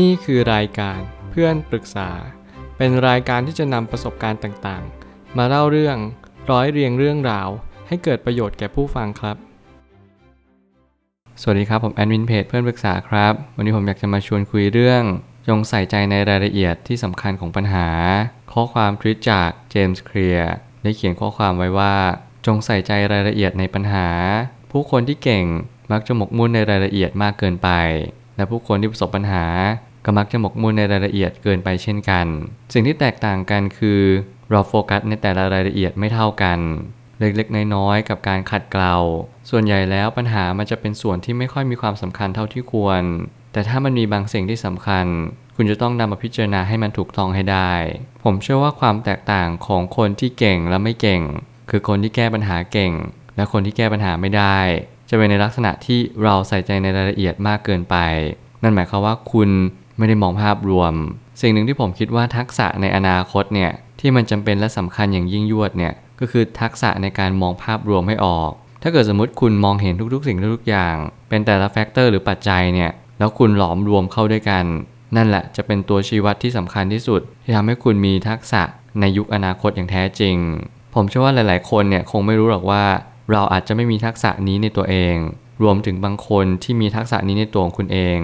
นี่คือรายการเพื่อนปรึกษา เป็นรายการที่จะนำประสบการณ์ต่างๆ มาเล่าเรื่องร้อยเรียงเรื่องราว ให้เกิดประโยชน์แก่ผู้ฟังครับ สวัสดีครับ ผมแอดมินเพจเพื่อนปรึกษาครับ วันนี้ผมอยากจะมาชวนคุยเรื่อง จงใส่ใจในรายละเอียดที่สำคัญของปัญหา ข้อความทวิตจากเจมส์เคลียร์ได้เขียนข้อความไว้ว่า จงใส่ใจรายละเอียดในปัญหา ผู้คนที่เก่งมักจะหมกมุ่นในรายละเอียดมากเกินไป และผู้คนที่ประสบปัญหาก็มักจะหมกมุ่นในรายละเอียดเกินไปเช่นกัน สิ่งที่แตกต่างกันคือ เราโฟกัสในแต่ละรายละเอียดไม่เท่ากัน เล็กๆ น้อยๆ กับการขัดเกลา ส่วนใหญ่แล้วปัญหามันจะเป็นส่วนที่ไม่ค่อยมีความสำคัญเท่าที่ควร แต่ถ้ามันมีบางสิ่งที่สำคัญ คุณจะต้องนำมาพิจารณาให้มันถูกต้องให้ได้ ผมเชื่อว่าความแตกต่างของคนที่เก่งและไม่เก่ง คือคนที่แก้ปัญหาเก่ง และคนที่แก้ปัญหาไม่ได้ จะเป็นในลักษณะที่เราใส่ใจในรายละเอียดมากเกินไป นั่นหมายความว่าคุณไม่ได้มองภาพรวม สิ่งหนึ่งที่ผมคิดว่าทักษะในอนาคตเนี่ยที่มันจำเป็นและสำคัญอย่างยิ่งยวดเนี่ยก็คือทักษะในการมองภาพรวมให้ออก ถ้าเกิดสมมติคุณมองเห็นทุกๆ สิ่งทุกๆอย่าง เป็นแต่ละ factor หรือปัจจัยเนี่ยแล้วคุณหลอมรวมเข้าด้วยกัน นั่นแหละจะเป็นตัวชี้วัดที่สำคัญที่สุด ที่ทำให้คุณมีทักษะในยุคอนาคตอย่างแท้จริง ผมเชื่อว่าหลาย ๆ คนเนี่ยคงไม่รู้หรอกว่า เราอาจจะไม่มีทักษะนี้ในตัวเอง รวมถึงบางคนที่มีทักษะนี้ในตัวของคุณเอง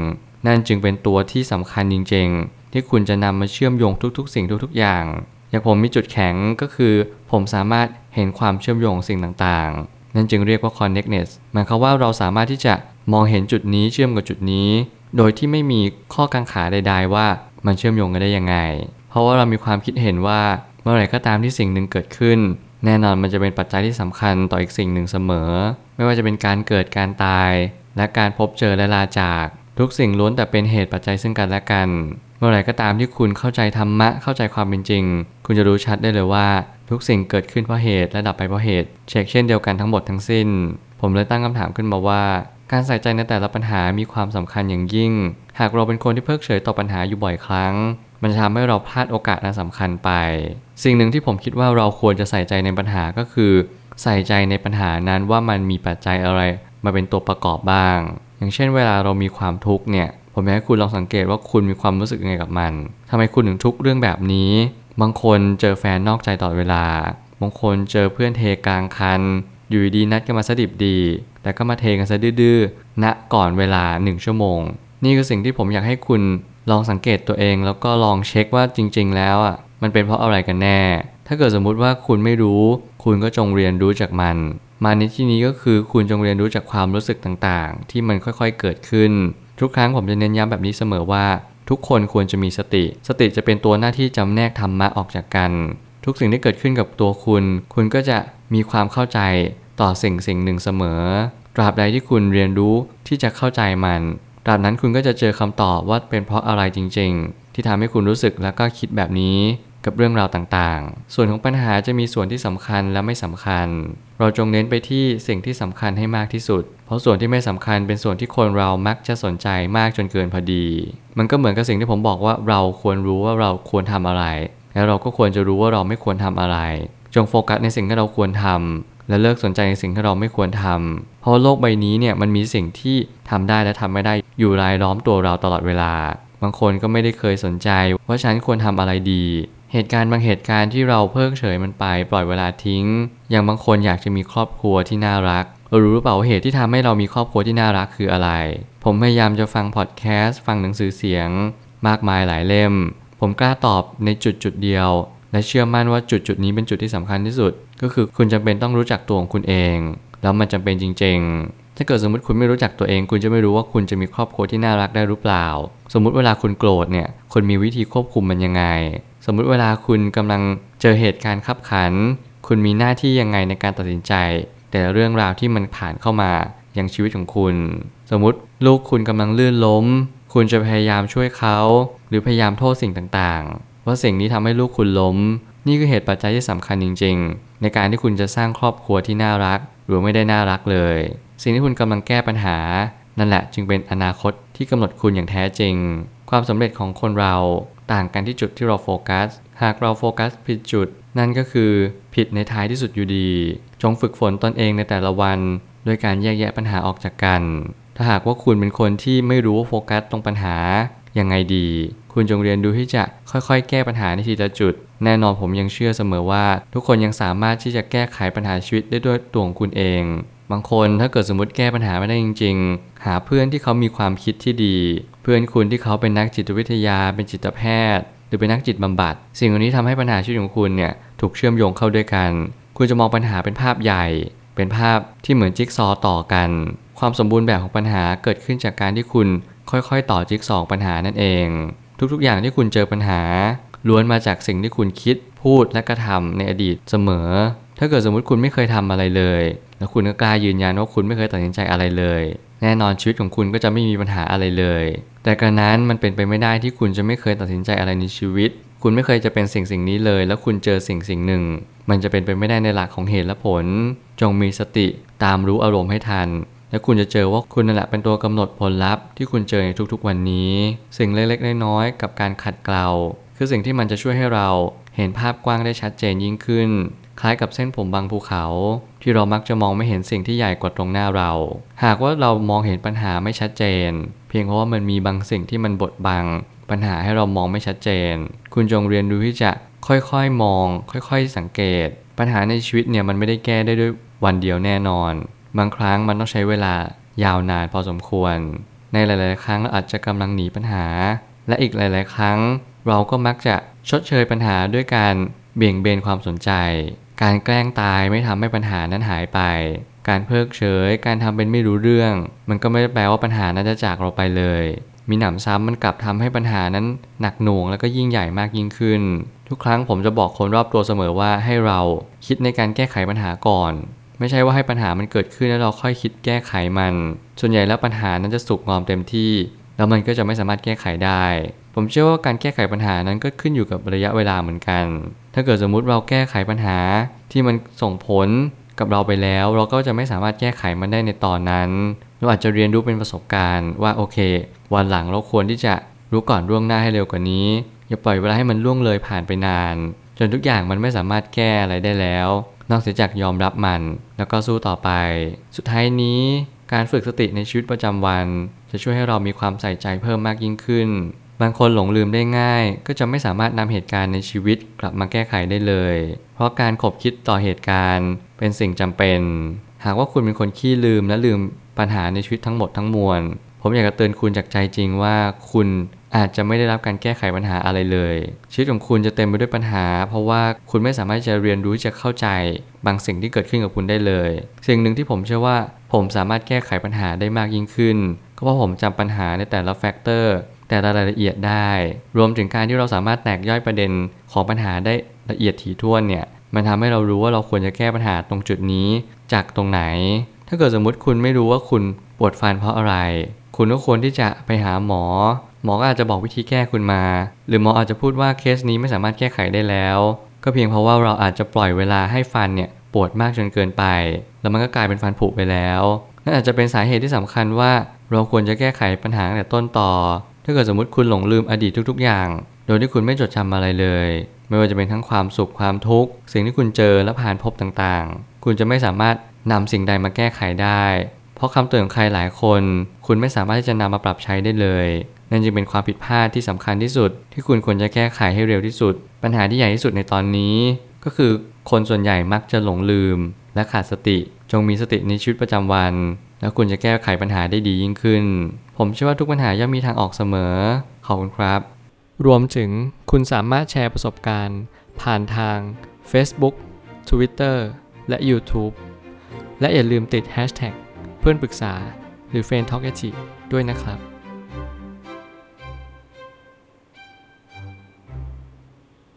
นั่นจึงเป็นตัวที่สำคัญจริง ๆ ที่คุณจะนำมาเชื่อมโยงทุกๆ สิ่งทุกๆ อย่าง อย่างผมมีจุดแข็งก็คือ ผมสามารถเห็นความเชื่อมโยงสิ่งต่างๆ นั่นจึงเรียกว่า connectness หมายความว่าเราสามารถที่จะมองเห็นจุดนี้เชื่อมกับจุดนี้ โดยที่ไม่มีข้อกังขาใด ๆ ว่ามันเชื่อมโยงกันได้ยังไง เพราะว่าเรามีความคิดเห็นว่าเมื่อไหร่ก็ตามที่สิ่งหนึ่งเกิดขึ้น แน่นอนมันจะเป็นปัจจัยที่สำคัญต่ออีกสิ่งหนึ่งเสมอ ไม่ว่าจะเป็นการเกิดการตาย และการพบเจอและลาจาก ทุกสิ่งล้วนแต่เป็นเหตุปัจจัยซึ่งกันและกัน เมื่อไหร่ก็ตามที่คุณเข้าใจธรรมะเข้าใจความเป็นจริง คุณจะรู้ชัดได้เลยว่า ทุกสิ่งเกิดขึ้นเพราะเหตุและดับไปเพราะเหตุ เช็คเช่นเดียวกันทั้งหมดทั้งสิ้น ผมเลยตั้งคำถามขึ้นมาว่า การใส่ใจในแต่ละปัญหามีความสำคัญอย่างยิ่ง หากเราเป็นคนที่เพิกเฉยต่อปัญหาอยู่บ่อยครั้ง มันจะทำให้เราพลาดโอกาสอันสำคัญไป สิ่งหนึ่งที่ผมคิดว่าเราควรจะใส่ใจในปัญหาก็คือ ใส่ใจในปัญหานั้นว่ามันมีปัจจัยอะไรมาเป็นตัวประกอบบ้าง อย่างเช่น เวลาเรามีความทุกข์เนี่ย ผมอยากให้คุณลองสังเกตว่าคุณมีความรู้สึกยังไงกับมันทำไมคุณถึงทุกข์เรื่องแบบนี้ บางคนเจอแฟนนอกใจตลอดเวลา บางคนเจอเพื่อนเทกลางคัน อยู่ดีนัดกันมาสดิบดี แต่ก็มาเทกันซะดื้อๆณก่อนเวลาหนึ่งชั่วโมง นี่คือสิ่งที่ผมอยากให้คุณ ลองสังเกตตัวเองแล้วก็ลองเช็คว่าจริง ๆ แล้วอะมันเป็นเพราะอะไรกันแน่ ถ้าเกิดสมมุติว่าคุณไม่รู้ คุณก็จงเรียนรู้จากมัน มาในที่นี้ก็คือคุณจงเรียนรู้จากความรู้สึกต่างๆ ที่มันค่อยๆเกิดขึ้น ทุกครั้งผมจะเน้นย้ำแบบนี้เสมอว่า ทุกคนควรจะมีสติ สติจะเป็นตัวหน้าที่จำแนกธรรมะออกจากกัน ทุกสิ่งที่เกิดขึ้นกับตัวคุณ คุณก็จะมีความเข้าใจต่อสิ่งสิ่งหนึ่งเสมอ ตราบใดที่คุณเรียนรู้ที่จะเข้าใจมัน ตราบนั้นคุณก็จะเจอคำตอบว่าเป็นเพราะอะไรจริง ๆ ที่ทำให้คุณรู้สึกแล้วก็คิดแบบนี้กับเรื่องราวต่างๆ ส่วนของปัญหาจะมีส่วนที่สำคัญและไม่สำคัญ เราจงเน้นไปที่สิ่งที่สำคัญให้มากที่สุด เพราะส่วนที่ไม่สำคัญเป็นส่วนที่คนเรามักจะสนใจมากจนเกินพอดี มันก็เหมือนกับสิ่งที่ผมบอกว่าเราควรรู้ว่าเราควรทำอะไร แล้วเราก็ควรจะรู้ว่าเราไม่ควรทำอะไร จงโฟกัสในสิ่งที่เราควรทำและเลิกสนใจในสิ่งที่เราไม่ควรทำเพ ราะโลกใบนี้เนี่ยมันมีสิ่งที่ทำได้และทำไม่ได้อยู่รายล้อมตัวเราตลอดเวลา บางคนก็ไม่ได้เคยสนใจว่าฉันควรทำอะไรดี เหตุการณ์บางเหตุการณ์ที่เราเพิกเฉยมันไปปล่อยเวลาทิ้ง อย่างบางคนอยากจะมีครอบครัวที่น่ารักเรารู้หรือเปล่าว่าเหตุที่ทำให้เรามีครอบครัวที่น่ารักคืออะไร ผมพยายามจะฟังพอดแคสต์ฟังหนังสือเสียง มากมายหลายเล่ม ผมกล้าตอบในจุดจุดเดียว และเชื่อมั่นว่าจุดจุดนี้เป็นจุดที่สำคัญที่สุด ก็คือคุณจำเป็นต้องรู้จักตัวของคุณเอง แล้วมันจำเป็นจริง ๆ ถ้าเกิดสมมติคุณไม่รู้จักตัวเอง คุณจะไม่รู้ว่าคุณจะมีครอบครัวที่น่ารักได้หรือเปล่า สมมุติเวลาคุณโกรธเนี่ยคุณมีวิธีควบคุมมันยังไง สมมุติเวลาคุณกำลังเจอเหตุการณ์ขับขัน คุณมีหน้าที่ยังไงในการตัดสินใจ แต่เรื่องราวที่มันผ่านเข้ามายังชีวิตของคุณ สมมุติลูกคุณกำลังลื่นล้ม คุณจะพยายามช่วยเขา หรือพยายามโทษสิ่งต่างๆ ว่าสิ่งนี้ทำให้ลูกคุณล้ม นี่คือเหตุปัจจัยที่สำคัญจริง ๆ ในการที่คุณจะสร้างครอบครัวที่น่ารัก หรือไม่ได้น่ารักเลย สิ่งที่คุณกำลังแก้ปัญหา นั่นแหละจึงเป็นอนาคตที่กำหนดคุณอย่างแท้จริง ความสำเร็จของคนเราต่างกันที่จุดที่เราโฟกัส หากเราโฟกัสผิดจุด นั่นก็คือผิดในท้ายที่สุดอยู่ดี จงฝึกฝนตนเองในแต่ละวันโดยการแยกแยะปัญหาออกจากกัน ถ้าหากว่าคุณเป็นคนที่ไม่รู้ว่าโฟกัสตรงปัญหาอยังไงดี คุณจงเรียนรู้ที่จะค่อยๆ แก้ปัญหาในทีละจุด แน่นอนผมยังเชื่อเสมอว่า ทุกคนยังสามารถที่จะแก้ไขปัญหาชีวิตได้ด้วยตัวของคุณเอง บางคนถ้าเกิดสมมติแก้ปัญหาไม่ได้จริง ๆ หาเพื่อนที่เขามีความคิดที่ดี เพื่อนคุณที่เขาเป็นนักจิตวิทยา เป็นจิตแพทย์ หรือเป็นนักจิตบำบัด สิ่งเหล่านี้ทำให้ปัญหาชีวิตของคุณเนี่ยถูกเชื่อมโยงเข้าด้วยกัน คุณจะมองปัญหาเป็นภาพใหญ่ เป็นภาพที่เหมือนจิ๊กซอต่อกัน ความสมบูรณ์แบบของปัญหาเกิดขึ้นจากการที่คุณค่อยๆ ต่อจิ๊กซอปัญหานั่นเอง ทุกๆ อย่างที่คุณเจอปัญหา ล้วนมาจากสิ่งที่คุณคิดพูดและกระทำในอดีตเสมอ ถ้าเกิดสมมติคุณไม่เคยทำอะไรเลย แล้วคุณก็กล้ายืนยันว่าคุณไม่เคยตัดสินใจอะไรเลย แน่นอนชีวิตของคุณก็จะไม่มีปัญหาอะไรเลย แต่กระนั้นมันเป็นไปไม่ได้ที่คุณจะไม่เคยตัดสินใจอะไรในชีวิต คุณไม่เคยจะเป็นสิ่งสิ่งนี้เลย แล้วคุณเจอสิ่งสิ่งหนึ่ง มันจะเป็นไปไม่ได้ในหลักของเหตุและผล จงมีสติตามรู้อารมณ์ให้ทัน และคุณจะเจอว่าคุณนั่นแหละเป็นตัวกำหนดผลลัพธ์ที่คุณเจอในทุกๆวันนี้ สิ่งเล็กๆน้อยๆกับการขัดเกลาคือสิ่งที่มันจะช่วยให้เราเห็นภาพกว้างได้ชัดเจนยิ่งขึ้น คล้ายกับเส้นผมบางภูเขา ที่เรามักจะมองไม่เห็นสิ่งที่ใหญ่กว่าตรงหน้าเรา หากว่าเรามองเห็นปัญหาไม่ชัดเจน เพียงเพราะว่ามันมีบางสิ่งที่มันบดบัง ปัญหาให้เรามองไม่ชัดเจน คุณจงเรียนรู้ที่จะค่อยๆมอง ค่อยๆ สังเกต ปัญหาในชีวิตเนี่ยมันไม่ได้แก้ได้ด้วยวันเดียวแน่นอน บางครั้งมันต้องใช้เวลายาวนานพอสมควร ในหลาย ๆ ครั้งเราอาจจะกำลังหนีปัญหา และอีกหลาย ๆ ครั้ง เราก็มักจะชดเชยปัญหาด้วยการเบี่ยงเบนความสนใจ การแกล้งตายไม่ทำให้ปัญหานั้นหายไป การเพิกเฉย การทำเป็นไม่รู้เรื่อง มันก็ไม่ได้แปลว่าปัญหานั้นจะจากเราไปเลย มีหนำซ้ำมันกลับทำให้ปัญหานั้นหนักหน่วงแล้วก็ยิ่งใหญ่มากยิ่งขึ้น ทุกครั้งผมจะบอกคนรอบตัวเสมอว่าให้เราคิดในการแก้ไขปัญหาก่อน ไม่ใช่ว่าให้ปัญหามันเกิดขึ้นแล้วเราค่อยคิดแก้ไขมัน ส่วนใหญ่แล้วปัญหานั้นจะสุกงอมเต็มที่ แล้วมันก็จะไม่สามารถแก้ไขได้ ผมเชื่อว่าการแก้ไขปัญหานั้นก็ขึ้นอยู่กับระยะเวลาเหมือนกัน ถ้าเกิดสมมุติเราแก้ไขปัญหาที่มันส่งผลกับเราไปแล้ว เราก็จะไม่สามารถแก้ไขมันได้ในตอนนั้น เราอาจจะเรียนรู้เป็นประสบการณ์ว่าโอเค วันหลังเราควรที่จะรู้ก่อนล่วงหน้าให้เร็วกว่านี้ อย่าปล่อยเวลาให้มันล่วงเลยผ่านไปนาน จนทุกอย่างมันไม่สามารถแก้อะไรได้แล้ว นอกเสียจากยอมรับมัน แล้วก็สู้ต่อไป สุดท้ายนี้การฝึกสติในชีวิตประจำวัน จะช่วยให้เรามีความใส่ใจเพิ่มมากยิ่งขึ้น บางคนหลงลืมได้ง่าย ก็จะไม่สามารถนำเหตุการณ์ในชีวิตกลับมาแก้ไขได้เลย เพราะการขบคิดต่อเหตุการณ์ เป็นสิ่งจำเป็น หากว่าคุณเป็นคนขี้ลืมและลืมปัญหาในชีวิตทั้งหมดทั้งมวล ผมอยากจะเตือนคุณจากใจจริงว่าคุณ อาจจะไม่ได้รับการแก้ไขปัญหาอะไรเลย ชีวิตของคุณจะเต็มไปด้วยปัญหา เพราะว่าคุณไม่สามารถจะเรียนรู้จะเข้าใจบางสิ่งที่เกิดขึ้นกับคุณได้เลย สิ่งหนึ่งที่ผมเชื่อว่าผมสามารถแก้ไขปัญหาได้มากยิ่งขึ้น ก็เพราะผมจำปัญหาในแต่ละ factor แต่ละรายละเอียดได้ รวมถึงการที่เราสามารถแตกย่อยประเด็นของปัญหาได้ละเอียดถี่ถ้วนเนี่ยมันทำให้เรารู้ว่าเราควรจะแก้ปัญหาตรงจุดนี้จากตรงไหน ถ้าเกิดสมมุติคุณไม่รู้ว่าคุณปวดฟันเพราะอะไร คุณก็ควรที่จะไปหาหมอ หมอก็อาจจะบอกวิธีแก้คุณมา หรือหมออาจจะพูดว่าเคสนี้ไม่สามารถแก้ไขได้แล้ว ก็เพียงเพราะว่าเราอาจจะปล่อยเวลาให้ฟันเนี่ยปวดมากจนเกินไป แล้วมันก็กลายเป็นฟันผุไปแล้วนั่นอาจจะเป็นสาเหตุที่สำคัญว่าเราควรจะแก้ไขปัญหาตั้งแต่ต้นต่อ ถ้าเกิดสมมติคุณหลงลืมอดีตทุก ๆ อย่าง โดยที่คุณไม่จดจำอะไรเลย ไม่ว่าจะเป็นทั้งความสุขความทุกข์สิ่งที่คุณเจอและผ่านพบต่างๆ คุณจะไม่สามารถนำสิ่งใดมาแก้ไขได้ เพราะคำเตือนของใครหลายคน คุณไม่สามารถที่จะนำมาปรับใช้ได้เลย นั่นจึงเป็นความผิดพลาดที่สำคัญที่สุด ที่คุณควรจะแก้ไขให้เร็วที่สุด ปัญหาที่ใหญ่ที่สุดในตอนนี้ ก็คือคนส่วนใหญ่มักจะหลงลืม และขาดสติ จงมีสติในชีวิตประจำวัน แล้วคุณจะแก้ไขปัญหาได้ดียิ่งขึ้น ผมเชื่อว่าทุกปัญหาย่อมมีทางออกเสมอขอบคุณครับ รวมถึงคุณสามารถแชร์ประสบการณ์ ผ่านทาง Facebook Twitter และ YouTube และอย่าลืมติด Hashtag เพื่อนปรึกษาหรือ f r ร e n d t a l k ด้วยนะครับ